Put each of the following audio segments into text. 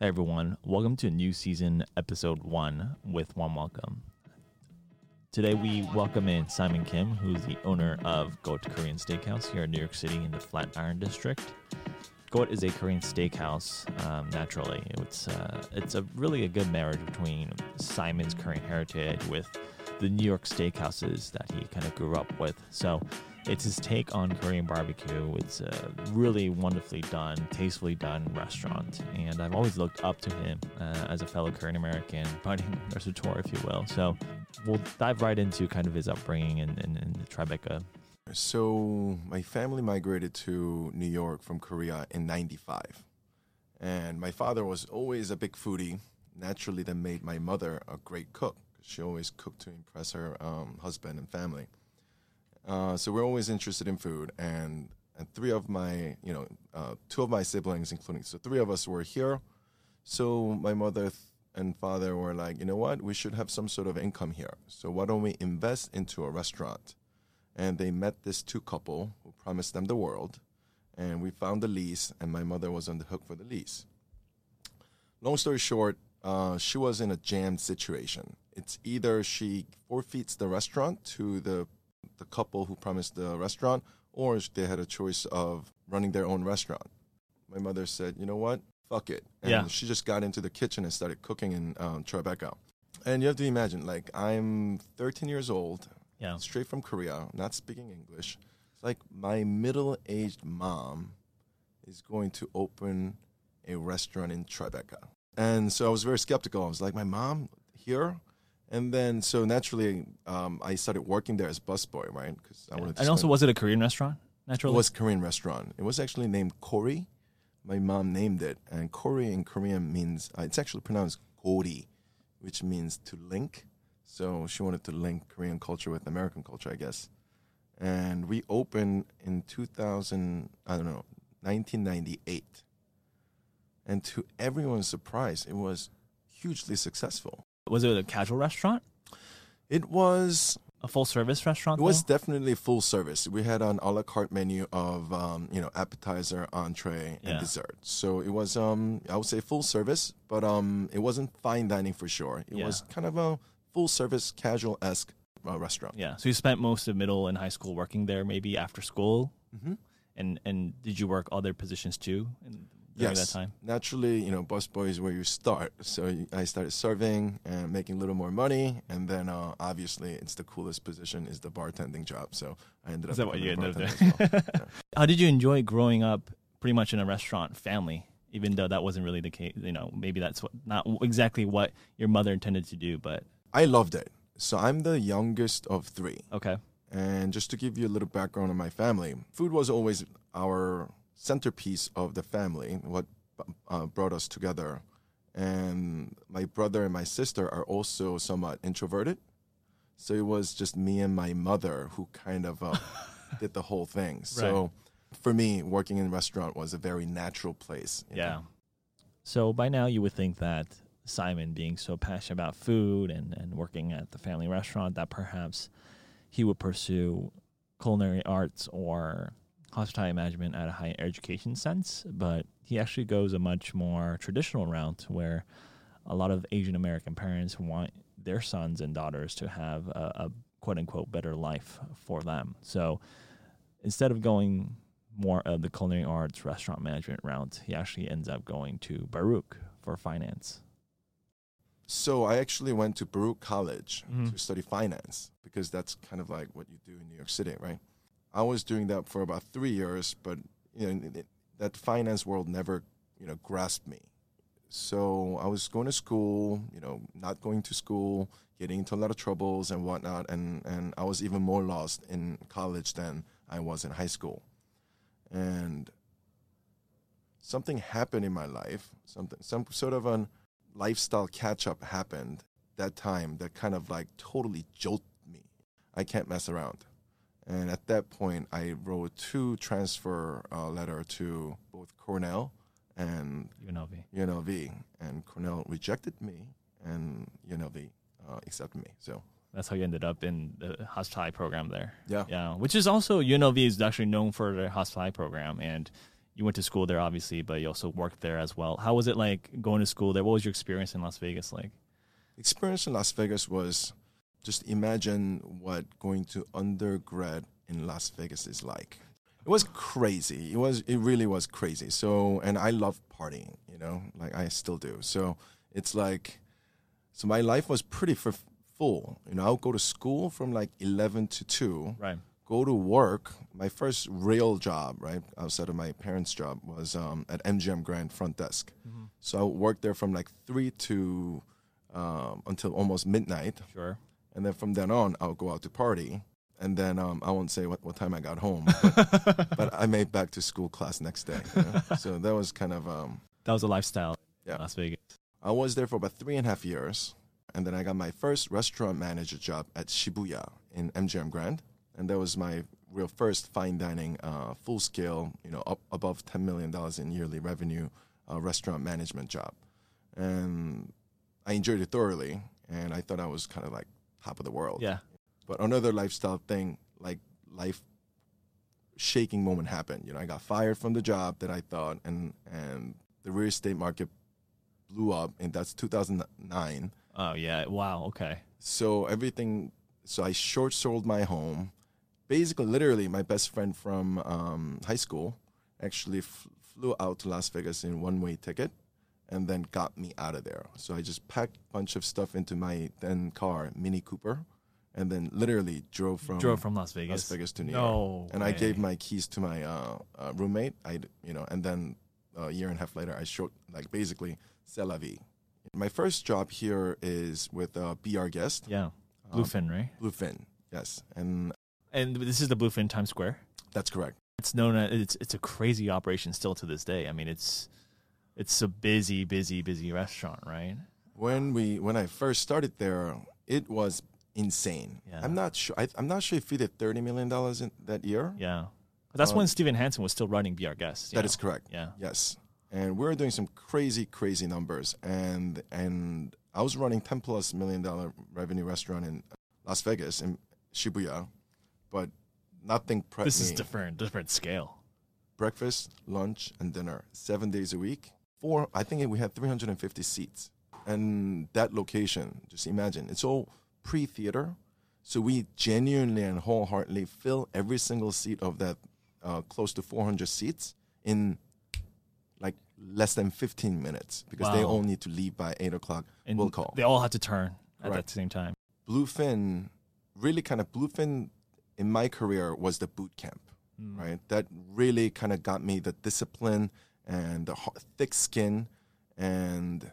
Hey everyone, welcome to a new season, episode one with One Welcome. Today we welcome in Simon Kim, who's the owner of Cote Korean Steakhouse here in New York City in the Flatiron District. Cote is a Korean steakhouse. Um, naturally, it's uh, it's a really a good marriage between Simon's Korean heritage with the New York steakhouses that he kind of grew up with. So it's his take on Korean barbecue. It's a really wonderfully done, tastefully done restaurant, and I've always looked up to him uh, as a fellow Korean American, budding restaurateur, if you will. So we'll dive right into kind of his upbringing in, in, in Tribeca. So my family migrated to New York from Korea in '95, and my father was always a big foodie. Naturally, that made my mother a great cook. She always cooked to impress her um, husband and family. Uh, so we're always interested in food, and and three of my, you know, uh, two of my siblings, including so three of us were here. So my mother th- and father were like, you know what, we should have some sort of income here. So why don't we invest into a restaurant? And they met this two couple who promised them the world, and we found the lease, and my mother was on the hook for the lease. Long story short, uh, she was in a jammed situation. It's either she forfeits the restaurant to the the couple who promised the restaurant, or they had a choice of running their own restaurant. My mother said, "You know what? Fuck it." And Yeah. she just got into the kitchen and started cooking in um, Tribeca. And you have to imagine, like, I'm 13 years old, Yeah. straight from Korea, not speaking English. It's like my middle-aged mom is going to open a restaurant in Tribeca. And so I was very skeptical. I was like, my mom here? And then, so naturally, um, I started working there as busboy, right? Because I wanted to. And also, spend- was it a Korean restaurant? Naturally, it was Korean restaurant. It was actually named Kori. My mom named it, and Kori in Korean means uh, it's actually pronounced Gori, which means to link. So she wanted to link Korean culture with American culture, I guess. And we opened in 2000, I don't know, 1998. And to everyone's surprise, it was hugely successful. Was it a casual restaurant, It was a full service restaurant? It was definitely full service. We had an a la carte menu of um, you know appetizer, entree, and Yeah. dessert. So it was um, I would say full service, but um, it wasn't fine dining for sure. It Yeah. was kind of a full service, casual esque uh, restaurant. Yeah. So you spent most of middle and high school working there, maybe after school. Mm-hmm. And and did you work other positions too in, during Yes, that time? naturally, you know, busboy is where you start. So I started serving and making a little more money, and then uh, obviously it's the coolest position is the bartending job. So I ended up. Is that what you ended up doing? How did you enjoy growing up pretty much in a restaurant family? Even though that wasn't really the case, you know, maybe that's what, not exactly what your mother intended to do, but I loved it. So I'm the youngest of three. okay. And just to give you a little background on my family, food was always our centerpiece of the family, what uh, brought us together. And my brother and my sister are also somewhat introverted. So it was just me and my mother who kind of uh, did the whole thing. So for me, working in a restaurant was a very natural place. you know. Yeah. So by now you would think that Simon being so passionate about food and, and working at the family restaurant that perhaps he would pursue culinary arts or hospitality management at a higher education sense, but he actually goes a much more traditional route where a lot of Asian American parents want their sons and daughters to have a, a quote unquote better life for them. So instead of going more of the culinary arts restaurant management route, he actually ends up going to Baruch for finance. So I actually went to Baruch College Mhm. to study finance because that's kind of like what you do in New York City, right? I was doing that for about three years, but you know that finance world never you know grasped me. So I was going to school, you know, not going to school, getting into a lot of troubles and whatnot, and and I was even more lost in college than I was in high school, and something happened in my life, something some sort of an lifestyle catch up happened that time that kind of like totally jolted me. I can't mess around. And at that point, I wrote two transfer uh, letter to both Cornell and UNLV. UNLV, and Cornell rejected me, and UNLV uh, accepted me. So That's how you ended up in the hospitality program there. yeah, Yeah, which is also UNLV is actually known for their hospitality program, and you went to school there, obviously, but you also worked there as well. How was it like going to school there? What was your experience in Las Vegas like? Experience in Las Vegas was just imagine what going to undergrad in Las Vegas is like. It was crazy. It was it really was crazy. So and I love partying, you know, like I still do. So it's like so my life was pretty f- full. You know, I'll go to school from like 11 to 2. Right. Go to work. My first real job, right, outside of my parents' job, was um, at MGM Grand front desk. So I worked there from like three to um, until almost midnight, Sure. And then from then on, I'll go out to party. And then um, I won't say what, what time I got home, but, but I made back to school class next day. you know? So that was kind of um, That was a lifestyle Yeah. in Las Vegas. I was there for about three and a half years, and then I got my first restaurant manager job at Shibuya in MGM Grand, and that was my real first fine dining, uh, full scale, you know, up above ten million dollars in yearly revenue uh, restaurant management job, and I enjoyed it thoroughly, and I thought I was kind of like top of the world. Yeah. But another lifestyle thing, like life shaking moment happened. You know, I got fired from the job that I thought, and and the real estate market blew up, and that's 2009. Oh yeah. Wow. Okay. So everything, so I short sold my home. Basically, literally, my best friend from um, high school actually f- flew out to Las Vegas in one way ticket and then got me out of there. So I just packed a bunch of stuff into my then car, Mini Cooper, and then literally drove from, Drove from Las Vegas. Las Vegas to New no York. And I gave my keys to my uh, uh, roommate. I, you know, and then a year and a half later, I showed like basically c'est la vie. My first job here is with uh, BR Guest, Yeah. Bluefin, right? Bluefin. Yes, and And this is the Bluefin Times Square. that's correct. It's known as it's it's a crazy operation still to this day. I mean, it's it's a busy, busy, busy restaurant, right? When we when I first started there, it was insane. Yeah. I'm not sure. I, I'm not sure if we did thirty million dollars in that year. Yeah. That's Uh, when Stephen Hanson was still running BR Guests. That is correct. Yeah. Yes, and we were doing some crazy, crazy numbers, and and I was running ten plus million dollar revenue restaurant in Las Vegas in Shibuya, but nothing prepped This me. is different, different scale. breakfast, lunch, and dinner seven days a week. Four, I think we had 350 seats, and that location. Just imagine, it's all pre-theater, so we genuinely and wholeheartedly fill every single seat of that uh, close to 400 seats in like less than 15 minutes because they all need to leave by eight o'clock. And we'll call. They all had to turn at that same time. Bluefin, really kind of Bluefin in my career was the boot camp, Mm. right? That really kind of got me the discipline and the thick skin. And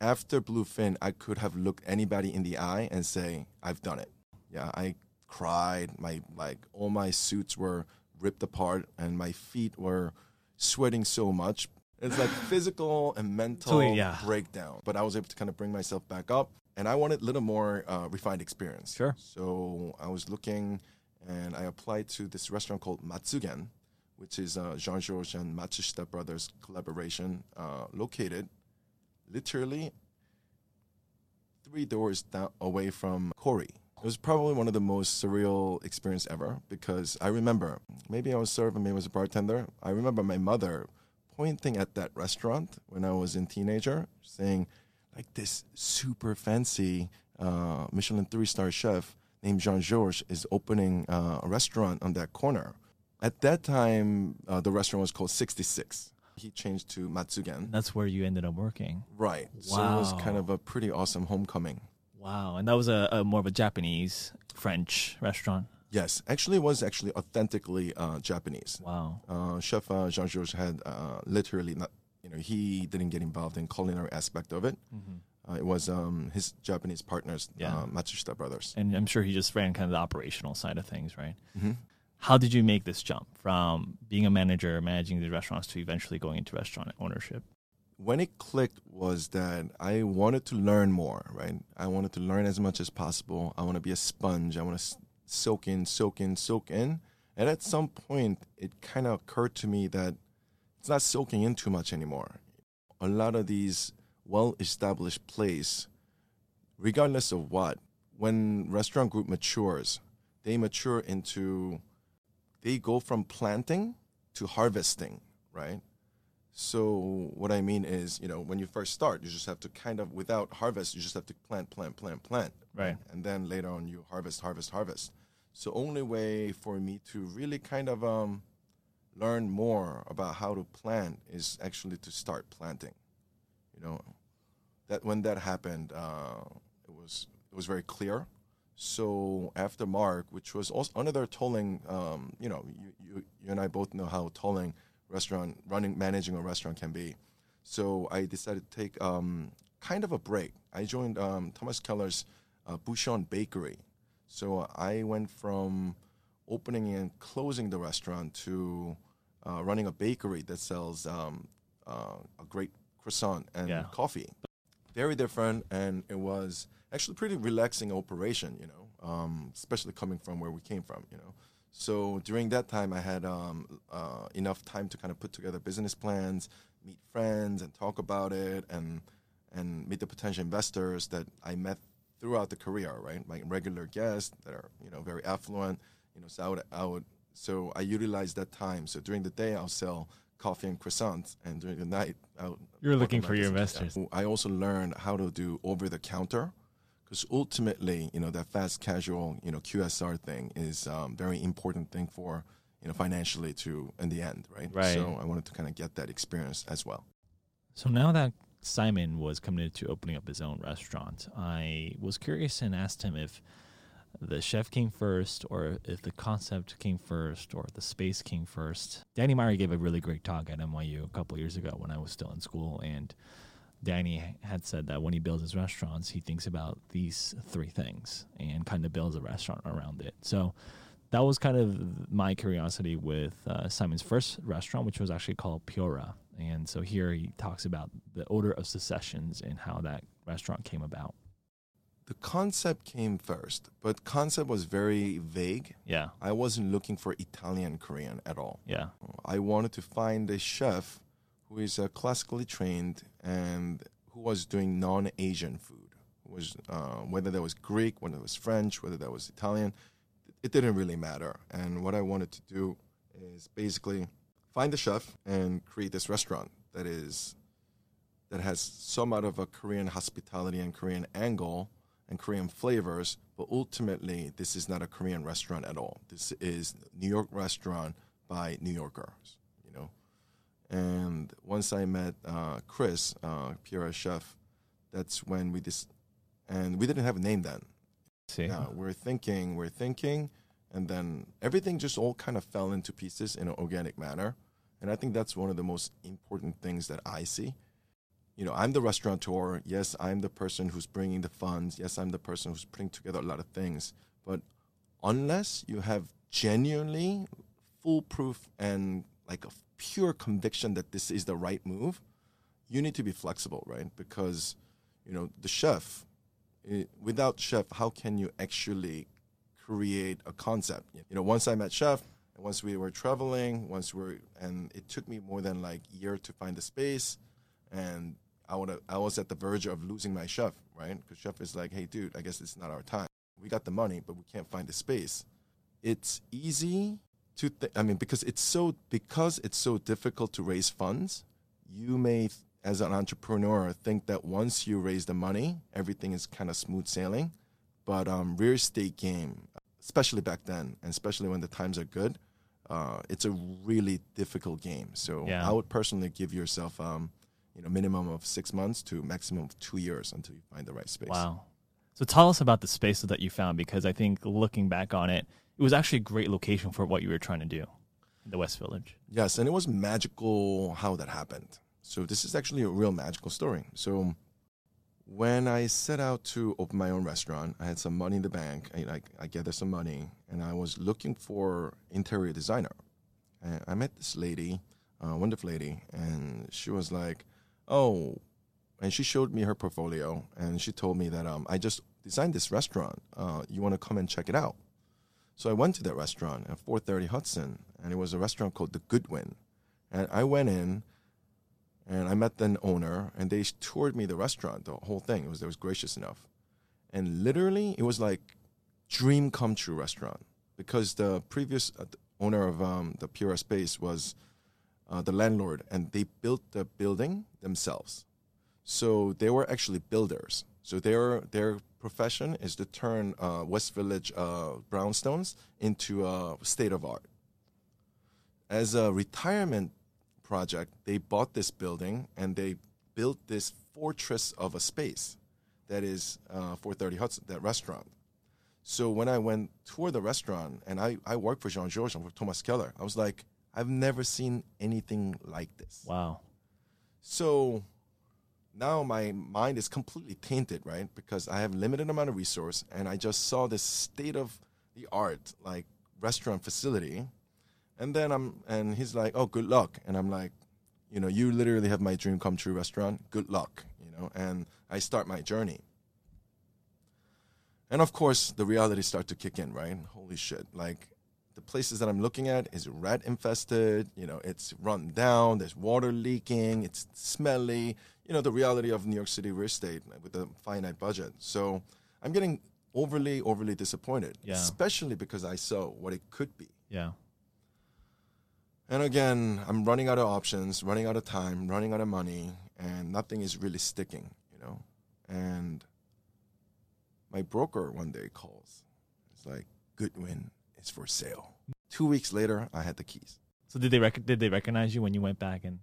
after Bluefin, I could have looked anybody in the eye and say, I've done it. Yeah, I cried. My like all my suits were ripped apart, and my feet were sweating so much. It's like physical and mental So, yeah. breakdown. But I was able to kind of bring myself back up, and I wanted a little more uh, refined experience. Sure. So I was looking, and I applied to this restaurant called Matsugen, which is uh, Jean Georges and Matsushita brothers collaboration, uh, located literally three doors down away from Kori. It was probably one of the most surreal experience ever because I remember maybe I was serving, maybe I was a bartender. I remember my mother pointing at that restaurant when I was in teenager, saying, like this super fancy uh, Michelin three star chef named Jean Georges is opening uh, a restaurant on that corner. At that time, uh, the restaurant was called 66. He changed to Matsugen. That's where you ended up working. Right. Wow. So it was kind of a pretty awesome homecoming. Wow. And that was a, a more of a Japanese French restaurant. Yes, actually, it was actually authentically uh, Japanese. Wow. Uh, Chef uh, Jean Georges had uh, literally not, you know, he didn't get involved in culinary aspect of it. Uh, it was um, his Japanese partners, Yeah. uh, Matsushita brothers. And I'm sure he just ran kind of the operational side of things, right? hmm How did you make this jump from being a manager, managing the restaurants, to eventually going into restaurant ownership? When it clicked was that I wanted to learn more, right? I wanted to learn as much as possible. I want to be a sponge. I want to soak in, soak in, soak in. And at some point, it kind of occurred to me that it's not soaking in too much anymore. A lot of these well established places, regardless of what, when restaurant group matures, they mature into, they go from planting to harvesting, right? So what I mean is, you know, when you first start, you just have to kind of without harvest, you just have to plant, plant, plant, plant, Right. And then later on, you harvest, harvest, harvest. So only way for me to really kind of um, learn more about how to plant is actually to start planting. You know, that when that happened, uh, it was it was very clear. So after Mark, which was also another tolling, um, you know, you, you you and I both know how tolling restaurant running managing a restaurant can be. So I decided to take um, kind of a break. I joined um, Thomas Keller's uh, Bouchon Bakery. So I went from opening and closing the restaurant to uh, running a bakery that sells um, uh, a great croissant and Yeah. coffee. Very different, and it was actually pretty relaxing operation. You know, um, especially coming from where we came from. You know, so during that time, I had um, uh, enough time to kind of put together business plans, meet friends, and talk about it, and and meet the potential investors that I met throughout the career. Right, my regular guests that are you know very affluent. You know, so I would, I would so I utilized that time. So during the day, I'll sell coffee and croissants, and during the night, I'll you're looking for your investors. I also learned how to do over the counter because ultimately, you know, that fast casual, you know, QSR thing is um, very important thing for you know financially to in the end, right? Right. So I wanted to kind of get that experience as well. So now that Simon was committed to opening up his own restaurant, I was curious and asked him if the chef came first or if the concept came first or the space came first. Danny Meyer gave a really great talk at NYU a couple years ago when I was still in school and Danny had said that when he builds his restaurants, he thinks about these three things and kind of builds a restaurant around it. So that was kind of my curiosity with uh, Simon's first restaurant, which was actually called Piora. And so here he talks about the odor of secessions and how that restaurant came about. The concept came first, but concept was very vague. Yeah, I wasn't looking for Italian Korean at all. yeah, I wanted to find a chef who is uh, classically trained and who was doing non-Asian food. Was uh, whether that was Greek, whether it was French, whether that was Italian, it didn't really matter. And what I wanted to do is basically find a chef and create this restaurant that is that has somewhat of a Korean hospitality and Korean angle and Korean flavors, but ultimately this is not a Korean restaurant at all. This is New York restaurant by New Yorkers, you know. And once I met uh, Chris, uh, Piora chef, that's when we just and we didn't have a name then. see, Yeah, we're thinking, we're thinking, and then everything just all kind of fell into pieces in an organic manner. And I think that's one of the most important things that I see. You know, I'm the restaurateur. Yes, I'm the person who's bringing the funds. Yes, I'm the person who's putting together a lot of things. But unless you have genuinely foolproof and like a pure conviction that this is the right move, you need to be flexible, right? Because, you know, the chef, eh, without chef, how can you actually create a concept? You know, once I met chef, once we were traveling, once we're, and it took me more than like a year to find the space, and I would, I was at the verge of losing my chef, right? Because chef is like, hey, dude, I guess it's not our time. We got the money, but we can't find the space. It's easy to, th- I mean, because it's so, because it's so difficult to raise funds, you may, as an entrepreneur, think that once you raise the money, everything is kind of smooth sailing. But um, real estate game, especially back then, and especially when the times are good, uh, it's a really difficult game. So Yeah. I would personally give yourself, um, you know, minimum of six months to maximum of two years until you find the right space. wow. So tell us about the space that you found because I think looking back on it, it was actually a great location for what you were trying to do in the West Village. Yes, and it was magical how that happened. So this is actually a real magical story. So when I set out to open my own restaurant, I had some money in the bank. I, I, I gathered some money, and I was looking for interior designer. And I met this lady, a wonderful lady, and she was like, "Oh," and she showed me her portfolio, and she told me that um, I just designed this restaurant. Uh, you want to come and check it out? So I went to that restaurant at 430 Hudson, and it was a restaurant called the Goodwin. And I went in, and I met the owner, and they toured me the restaurant, the whole thing. It was they was gracious enough, and literally it was like dream come true restaurant because the previous uh, owner of um, the Piora Space was uh, the landlord, and they built the building themselves. So they were actually builders. So their their profession is to turn uh, West Village uh, brownstones into a state of art. As a retirement project, they bought this building and they built this fortress of a space that is uh, 430 Hudson, that restaurant. So when I went toward the restaurant and I, I worked for Jean Georges and for Thomas Keller, I was like, I've never seen anything like this. Wow. So now my mind is completely tainted, right? Because I have limited amount of resource and I just saw this state of the art like restaurant facility. And then I'm and he's like, "Oh, good luck." And I'm like, "You know, you literally have my dream come true restaurant. Good luck." You know, and I start my journey. And of course, the reality start to kick in, right? Holy shit. Like the places that I'm looking at is rat infested, you know, it's run down, there's water leaking, it's smelly, you know, the reality of New York City real estate with a finite budget. So I'm getting overly, overly disappointed, Yeah. especially because I saw what it could be. Yeah. And again, I'm running out of options, running out of time, running out of money, and nothing is really sticking, you know. And my broker one day calls. It's like, Goodwin is for sale. Two weeks later, I had the keys. So did they rec- did they recognize you when you went back and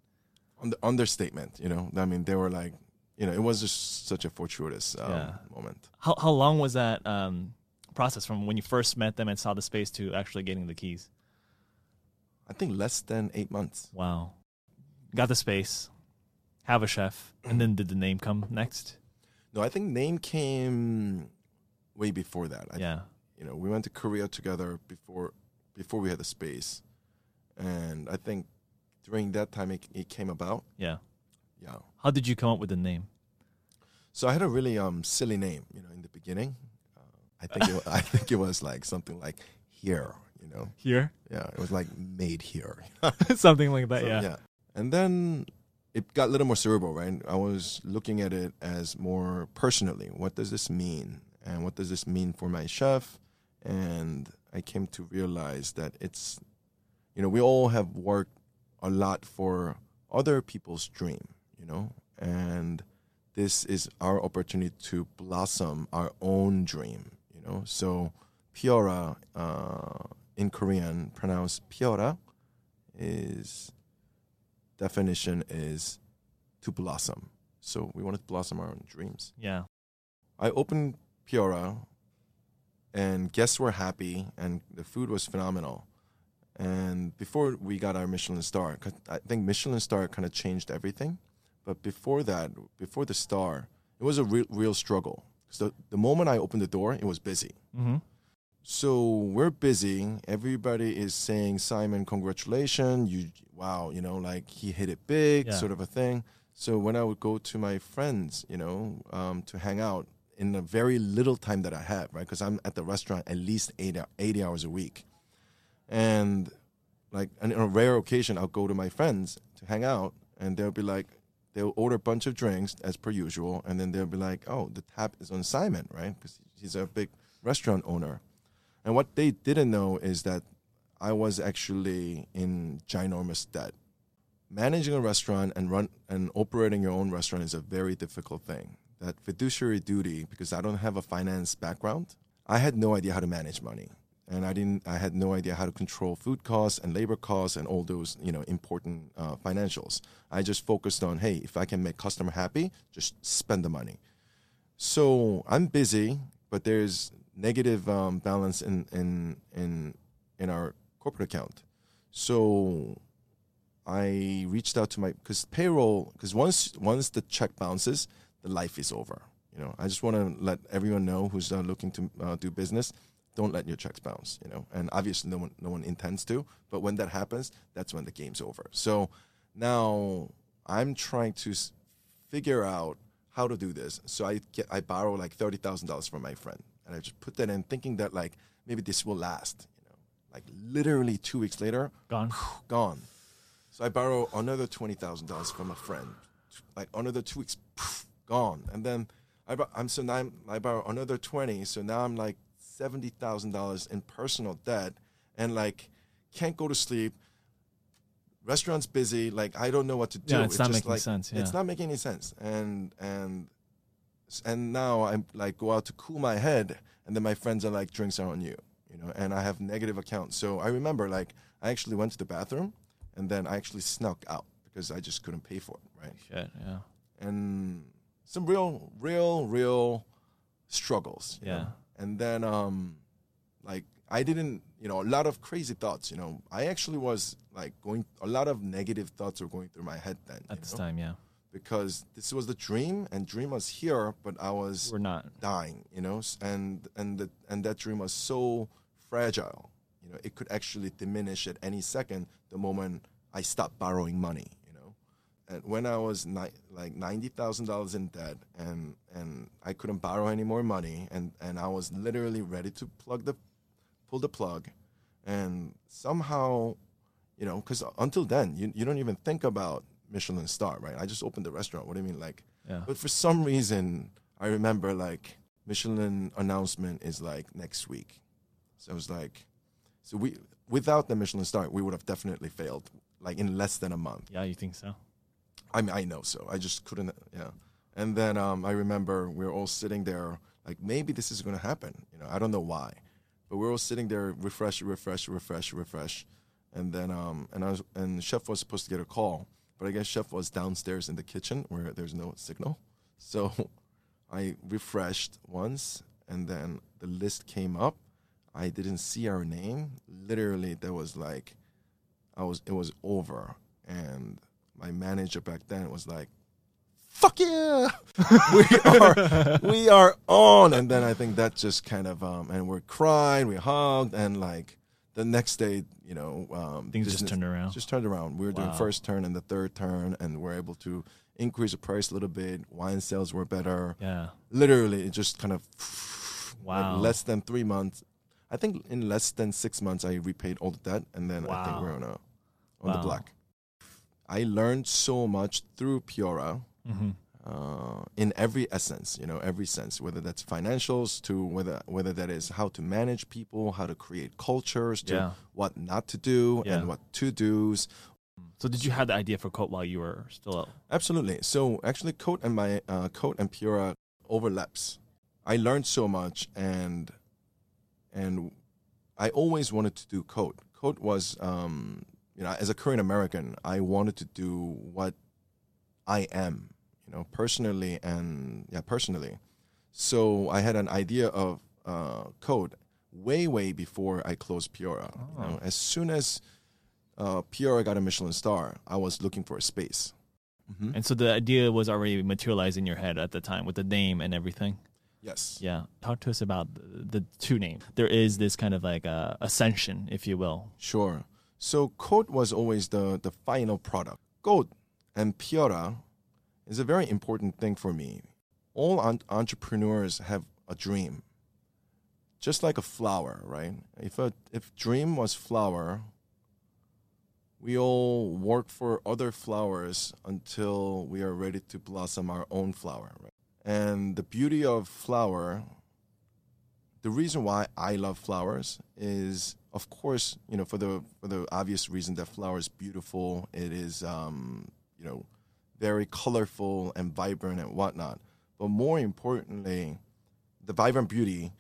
On the understatement, you know. I mean, they were like, you know, it was just such a fortuitous um, Yeah. moment. how how long was that um, process from when you first met them and saw the space to actually getting the keys? I think less than eight months. Wow. Got the space, have a chef, and then did the name come next? No, I think name came way before that. I yeah. You know, we went to Korea together before before we had the space, and I think during that time it, it came about. Yeah. Yeah. How did you come up with the name? So I had a really um silly name, you know, in the beginning. Uh, I think it, I think it was like something like here, you know. Here? Yeah, it was like made here. Something like that, So, yeah. And then it got a little more cerebral, right? I was looking at it as more personally. What does this mean? And what does this mean for my chef? And I came to realize that it's, you know, we all have worked a lot for other people's dream, you know, and this is our opportunity to blossom our own dream, you know. So, Piora uh, in Korean, pronounced Piora, is definition is to blossom. So we wanted to blossom our own dreams. Yeah. I opened Piora, and guests were happy, and the food was phenomenal. And before we got our Michelin star, I think Michelin star kind of changed everything. But before that, before the star, it was a real, real struggle. So the moment I opened the door, it was busy. Mm-hmm. So we're busy. Everybody is saying, Simon, congratulations. You, wow, you know, like he hit it big, Yeah. sort of a thing. So when I would go to my friends, you know, um, to hang out in the very little time that I have, right? Because I'm at the restaurant at least eight, hou- 80 hours a week. And like on a rare occasion, I'll go to my friends to hang out, and they'll be like, they'll order a bunch of drinks as per usual, and then they'll be like, oh, the tap is on Simon, right? Because he's a big restaurant owner. And what they didn't know is that I was actually in ginormous debt. Managing a restaurant and run and operating your own restaurant is a very difficult thing. That fiduciary duty, because I don't have a finance background, I had no idea how to manage money. And I didn't I had no idea how to control food costs and labor costs and all those, you know, important uh, financials. I just focused on, hey, if I can make customer happy, just spend the money. So I'm busy, but there's negative um, balance in, in in in our corporate account. So I reached out to my because payroll because once once the check bounces, the life is over. You know, I just want to let everyone know who's uh, looking to uh, do business. Don't let your checks bounce. You know, and obviously no one no one intends to. But when that happens, that's when the game's over. So now I'm trying to s- figure out how to do this. So I get I borrow like thirty thousand dollars from my friend, and I just put that in, thinking that like maybe this will last. You know, like literally two weeks later, Gone. gone. So I borrow another twenty thousand dollars from a friend. Like another two weeks, gone. And then I I'm so now I'm, I borrow another twenty. So now I'm like seventy thousand dollars in personal debt, and like can't go to sleep. restaurant's busy. Like I don't know what to do. Yeah, it's not just making like, sense, yeah. It's not making any sense. And and and now I'm like go out to cool my head, and then my friends are like, drinks are on you, you know. And I have negative accounts. So I remember like I actually went to the bathroom, and then I actually snuck out because I just couldn't pay for it, right? Shit, yeah. and some real, real, real struggles. you Yeah. know? And then, um, like, I didn't, you know, a lot of crazy thoughts. You know, I actually was like going, a lot of negative thoughts were going through my head then. At this know? time, yeah. because this was the dream, and dream was here, but I was We're not. dying. You know, and and the, and that dream was so fragile. You know, it could actually diminish at any second the moment I stopped borrowing money. And when I was ni- like ninety thousand dollars in debt, and and I couldn't borrow any more money, and and I was literally ready to plug the pull the plug, and somehow, you know, because until then you you don't even think about Michelin star, right? I just opened the restaurant. What do you mean, like? Yeah. But for some reason, I remember like Michelin announcement is like next week. So it was like, so we without the Michelin star, we would have definitely failed like in less than a month. Yeah, you think so? I mean, I know so. I just couldn't. Yeah. And then um, I remember we were all sitting there, like maybe this is going to happen. You know, I don't know why, but we were all sitting there, refresh, refresh, refresh, refresh, and then um, and I was and chef was supposed to get a call, but I guess chef was downstairs in the kitchen where there's no signal, so I refreshed once, and then the list came up. I didn't see our name. Literally, there was like, I was it was over, and my manager back then was like, "Fuck yeah, we are we are on." And then I think that just kind of um, and we're crying, we hugged, and like the next day, you know, um, Things just turned around. Just turned around. We were doing first turn and the third turn, and we're able to increase the price a little bit. Wine sales were better. Yeah. Literally, it just kind of Wow. like less than three months. I think in less than six months, I repaid all the debt, and then I think we're on a on Wow. the black. I learned so much through Piora hmm uh, in every essence, you know, every sense, whether that's financials to whether whether that is how to manage people, how to create cultures, to Yeah. what not to do Yeah. and what to do's. So did you have the idea for Cote while you were still? Absolutely. So actually, Cote and my uh, Cote and Piora overlaps. I learned so much, and and I always wanted to do Cote. Cote was, um, you know, as a Korean American, I wanted to do what I am, you know, personally and yeah, personally. So I had an idea of uh, Cote way, way before I closed Piora. You know, as soon as uh, got a Michelin star, I was looking for a space. Mhm. And so the idea was already materialized in your head at the time with the name and everything. Yes. Yeah. Talk to us about the, the two names. There is this kind of like uh, ascension, if you will. Sure. So Cote was always the, the final product. Cote and Piora is a very important thing for me. All en- entrepreneurs have a dream. Just like a flower, right? If a if dream was flower, we all work for other flowers until we are ready to blossom our own flower, right? And the beauty of flower the reason why I love flowers is, of course, you know, for the for the obvious reason that flower is beautiful. It is, um, you know, very colorful and vibrant and whatnot. But more importantly, the vibrant beauty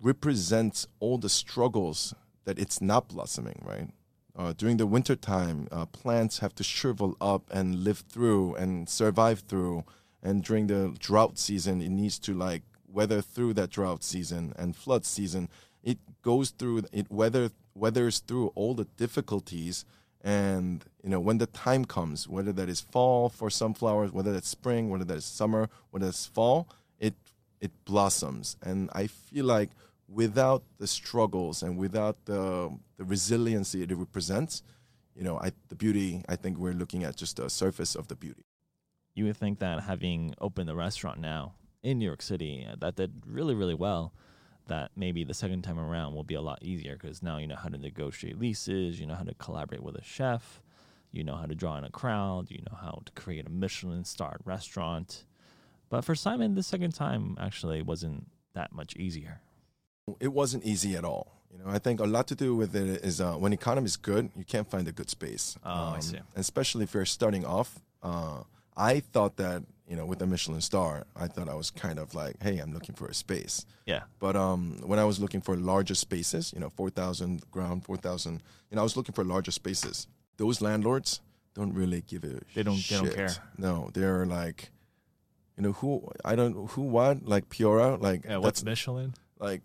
represents all the struggles that it's not blossoming. Right uh, during the winter time, uh, plants have to shrivel up and live through and survive through. And during the drought season, it needs to like weather through that drought season and flood season. It goes through it weather weathers through all the difficulties. And you know when the time comes, whether that is fall for sunflowers whether that's spring, whether that is summer, whether that's fall, it it blossoms. And I feel like without the struggles and without the the resiliency it represents, you know, I, the beauty. I think we're looking at just the surface of the beauty. You would think that having opened the restaurant now in New York City uh, that did really, really well, that maybe the second time around will be a lot easier because now you know how to negotiate leases, you know how to collaborate with a chef, you know how to draw in a crowd, you know how to create a Michelin starred restaurant. But for Simon, the second time actually wasn't that much easier. It wasn't easy at all. You know, I think a lot to do with it is uh, when economy is good, you can't find a good space. Um, Oh, I see. Especially if you're starting off. Uh, I thought that you know, with a Michelin star, I thought I was kind of like, hey, I'm looking for a space. Yeah. But um, when I was looking for larger spaces, you know, 4,000 ground, 4,000, you know, I was looking for larger spaces. Those landlords don't really give a They don't- they don't shit. care. No, they're like, you know, who, I don't, who, what, like Piora, like, Yeah. What's Michelin? like,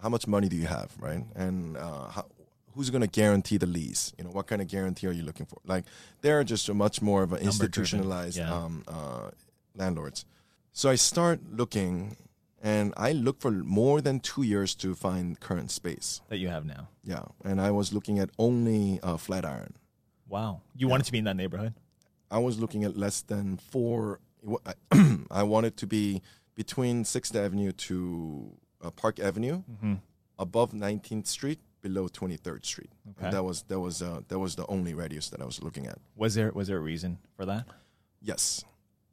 how much money do you have, right? And uh, how, who's going to guarantee the lease? You know, what kind of guarantee are you looking for? Like, they're just a much more of an institutionalized yeah. um, uh, landlords. So I start looking, and I look for more than two years to find current space. That you have now. Yeah, and I was looking at only uh, Flatiron. Wow. You wanted to be in that neighborhood? I was looking at less than four. I wanted to be between Sixth Avenue to uh, Park Avenue, Mm-hmm. above 19th Street, below 23rd Street. Okay. And that was that was uh, that was the only radius that I was looking at. Was there was there a reason for that? Yes.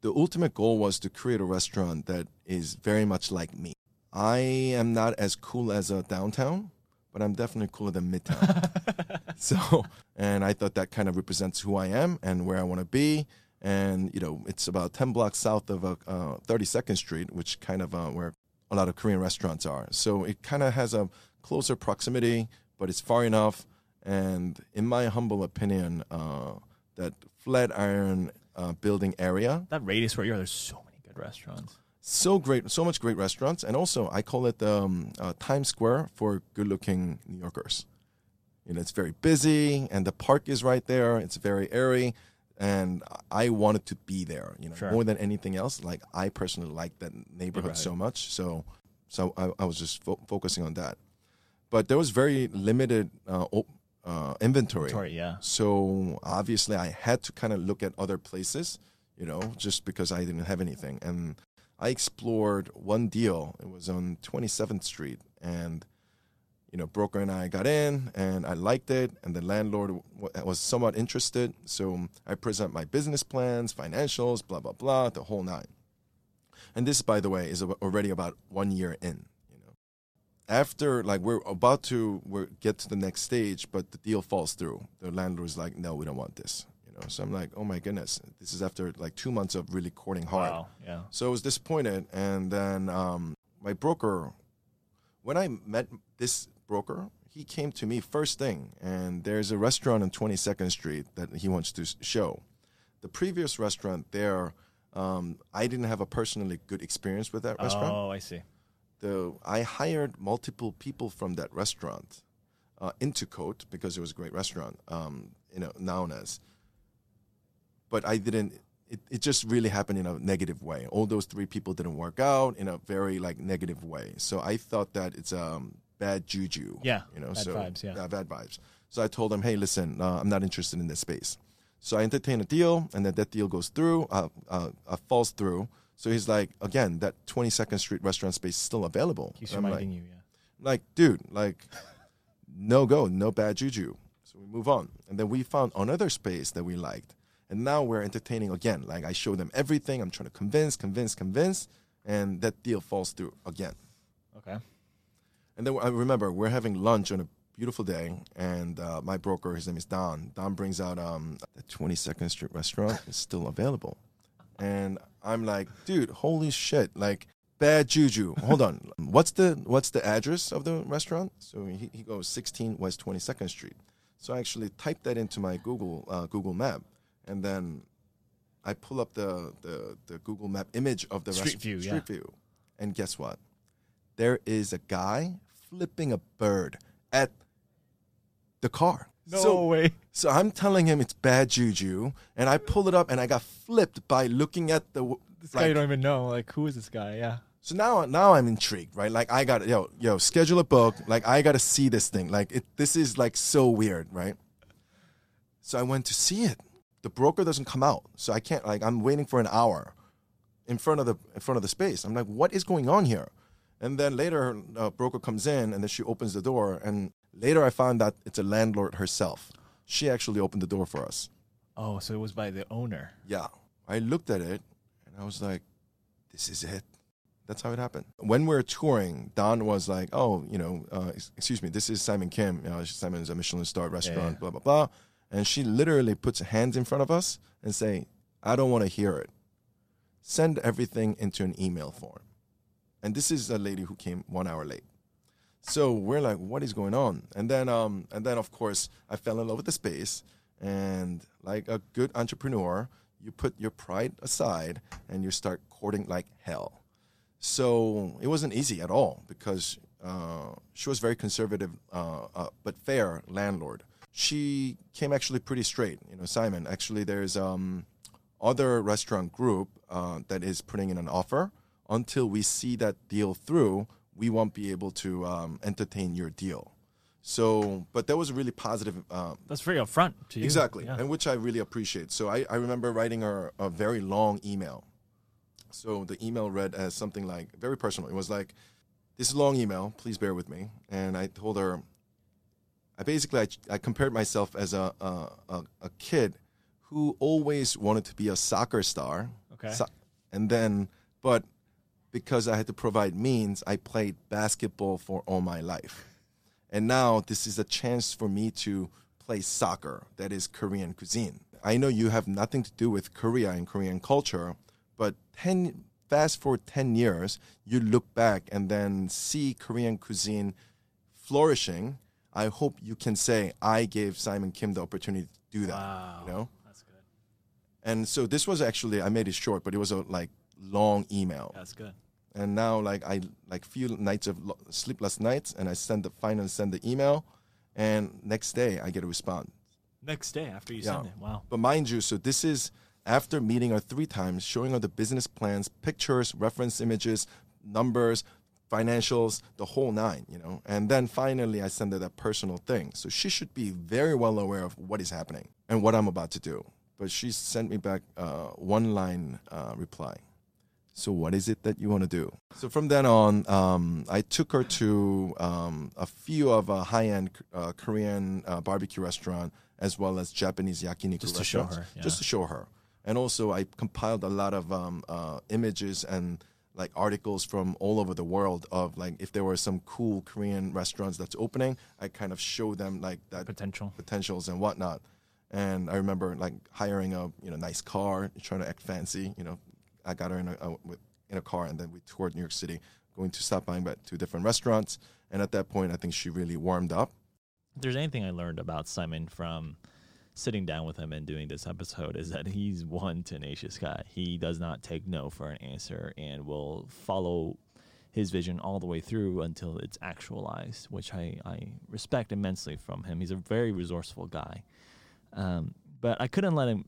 The ultimate goal was to create a restaurant that is very much like me. I am not as cool as a downtown, but I'm definitely cooler than Midtown. so, and I thought that kind of represents who I am and where I want to be. And, you know, it's about 10 blocks south of uh, uh, 32nd Street, which kind of uh, where a lot of Korean restaurants are. So it kind of has a closer proximity, but it's far enough. And in my humble opinion, uh, that Flatiron uh, building area, That radius where you are, there's so many good restaurants. so great, so much great restaurants, and also I call it um, uh, Times Square for good-looking New Yorkers. You know, it's very busy, and the park is right there. It's very airy, and I wanted to be there. You know, Sure. more than anything else. Like I personally like that neighborhood so much, so so I, I was just fo- focusing on that. But there was very limited uh, op- uh, inventory. Sorry, yeah. So obviously, I had to kind of look at other places, you know, just because I didn't have anything. And I explored one deal. It was on 27th Street, and you know, broker and I got in, and I liked it, and the landlord w- was somewhat interested. So I present my business plans, financials, blah blah blah, the whole nine. And this, by the way, is already about one year in. After like we're about to we get to the next stage, but the deal falls through. The landlord's like, "No, we don't want this." You know, so I'm like, "Oh my goodness!" This is after like two months of really courting hard. Wow. Yeah. So I was disappointed, and then um, my broker, when I met this broker, he came to me first thing, and there's a restaurant on 22nd Street that he wants to show. The previous restaurant there, um, I didn't have a personally good experience with that restaurant Oh, I see. The I hired multiple people from that restaurant uh, into Cote because it was a great restaurant, um, you know, known as. But I didn't. It, it just really happened in a negative way. All those three people didn't work out in a very like negative way. So I thought that it's um bad juju. Yeah, you know, bad so vibes, yeah. bad vibes. So I told him, hey, listen, uh, I'm not interested in this space. So I entertain a deal, and then that deal goes through, uh, uh, uh, falls through. So he's like, again, that 22nd Street restaurant space is still available. Keeps I'm like, reminding you, yeah. like, dude, like, no go, no bad juju. So we move on. And then we found another space that we liked. And now we're entertaining again. Like, I show them everything. I'm trying to convince, convince, convince. And that deal falls through again. Okay. And then I remember we're having lunch on a beautiful day, and uh, my broker, his name is Don. Don brings out um, the 22nd Street restaurant is still available, and I'm like, dude, holy shit! Like bad juju. Hold on, what's the what's the address of the restaurant? So he, he goes 16 West 22nd Street. So I actually typed that into my Google uh, Google Map, and then I pull up the the, the Google Map image of the Street rest- view, Street yeah. view, and guess what? there is a guy flipping a bird at the car. So, way. so I'm telling him it's bad juju, and I pull it up, and I got flipped by looking at the. This guy you don't even know. Like, who is this guy? Yeah. so now, now I'm intrigued, right? Like I got yo, yo, schedule a book. Like I got to see this thing. Like it, this is like so weird, right? So I went to see it. The broker doesn't come out, so I can't. Like I'm waiting for an hour in front of the in front of the space. I'm like, what is going on here? And then later, uh, broker comes in, and then she opens the door. And later, I found that it's a landlord herself. She actually opened the door for us. Oh, so it was by the owner. Yeah. I looked at it and I was like, this is it. That's how it happened. When we are touring, Don was like, "Oh, you know, uh, excuse me, this is Simon Kim. You know, Simon is a Michelin star restaurant. yeah. Blah blah blah." And she literally puts her hands in front of us and say, "I don't want to hear it. Send everything into an email form." And this is a lady who came one hour late. So we're like, "What is going on?" And then, um, and then of course, I fell in love with the space. And like a good entrepreneur, you put your pride aside and you start courting like hell. So it wasn't easy at all because uh, she was very conservative uh, uh, but fair landlord. She came actually pretty straight. You know, Simon. Actually, there's um, other restaurant group uh, that is putting in an offer. Until we see that deal through, we won't be able to um, entertain your deal. So, but that was a really positive um, That's very upfront to you. Exactly, Yeah. and which I really appreciate. So I, I remember writing her a very long email. So the email read as something like very personal. It was like, "This is a long email. Please bear with me." And I told her, I basically I, I compared myself as a, a a a kid who always wanted to be a soccer star. Okay. So- and then, but because I had to provide means, I played basketball for all my life. And now this is a chance for me to play soccer, that is Korean cuisine. I know you have nothing to do with Korea and Korean culture, but 10, fast forward 10 years, you look back and then see Korean cuisine flourishing. I hope you can say, I gave Simon Kim the opportunity to do that. Wow. You know? That's good. And so this was actually, I made it short, but it was a like long email That's good. and now like I like few nights of lo- sleepless nights, and I send the finally send the email, and next day I get a response. Next day after you Yeah. send it. Wow. But mind you, so this is after meeting her three times, showing her the business plans, pictures, reference images, numbers, financials, the whole nine, you know. And then finally, I send her that personal thing. So she should be very well aware of what is happening and what I'm about to do. But she sent me back uh, one line uh, reply. So what is it that you want to do? So from then on, um, I took her to um, a few of a high-end uh, Korean uh, barbecue restaurant as well as Japanese yakiniku Just to show restaurants, her, yeah. just to show her. And also, I compiled a lot of um, uh, images and like articles from all over the world of like if there were some cool Korean restaurants that's opening, I kind of show them like that Potential. potentials and whatnot. And I remember like hiring a you know nice car, trying to act fancy. You know, I got her in a, a in a car, and then we toured New York City, going to stop by at two different restaurants. And at that point, I think she really warmed up. If there's anything I learned about Simon from sitting down with him and doing this episode is that he's one tenacious guy. He does not take no for an answer and will follow his vision all the way through until it's actualized, which I, I respect immensely from him. He's a very resourceful guy. Um, but I couldn't let him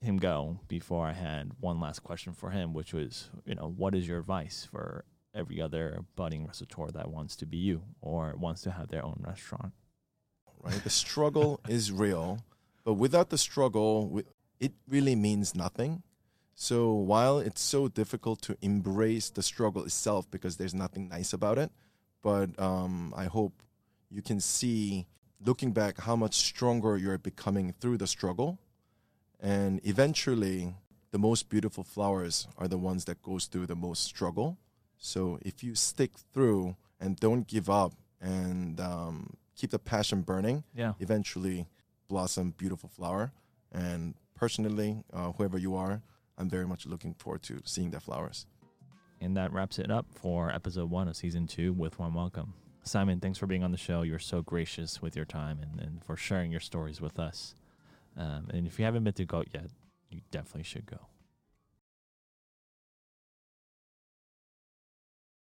him go before I had one last question for him, which was, you know, what is your advice for every other budding restaurateur that wants to be you or wants to have their own restaurant? right? The struggle is real, but without the struggle, it really means nothing. So while it's so difficult to embrace the struggle itself because there's nothing nice about it, but um, I hope you can see, looking back, how much stronger you're becoming through the struggle, and eventually, the most beautiful flowers are the ones that goes through the most struggle. So if you stick through and don't give up and um, keep the passion burning, Yeah. eventually blossom beautiful flower. And personally, uh, whoever you are, I'm very much looking forward to seeing the flowers. And that wraps it up for episode one of season two with One Welcome. Simon, thanks for being on the show. You're so gracious with your time and, and for sharing your stories with us. Um, and if you haven't been to Cote yet, you definitely should go.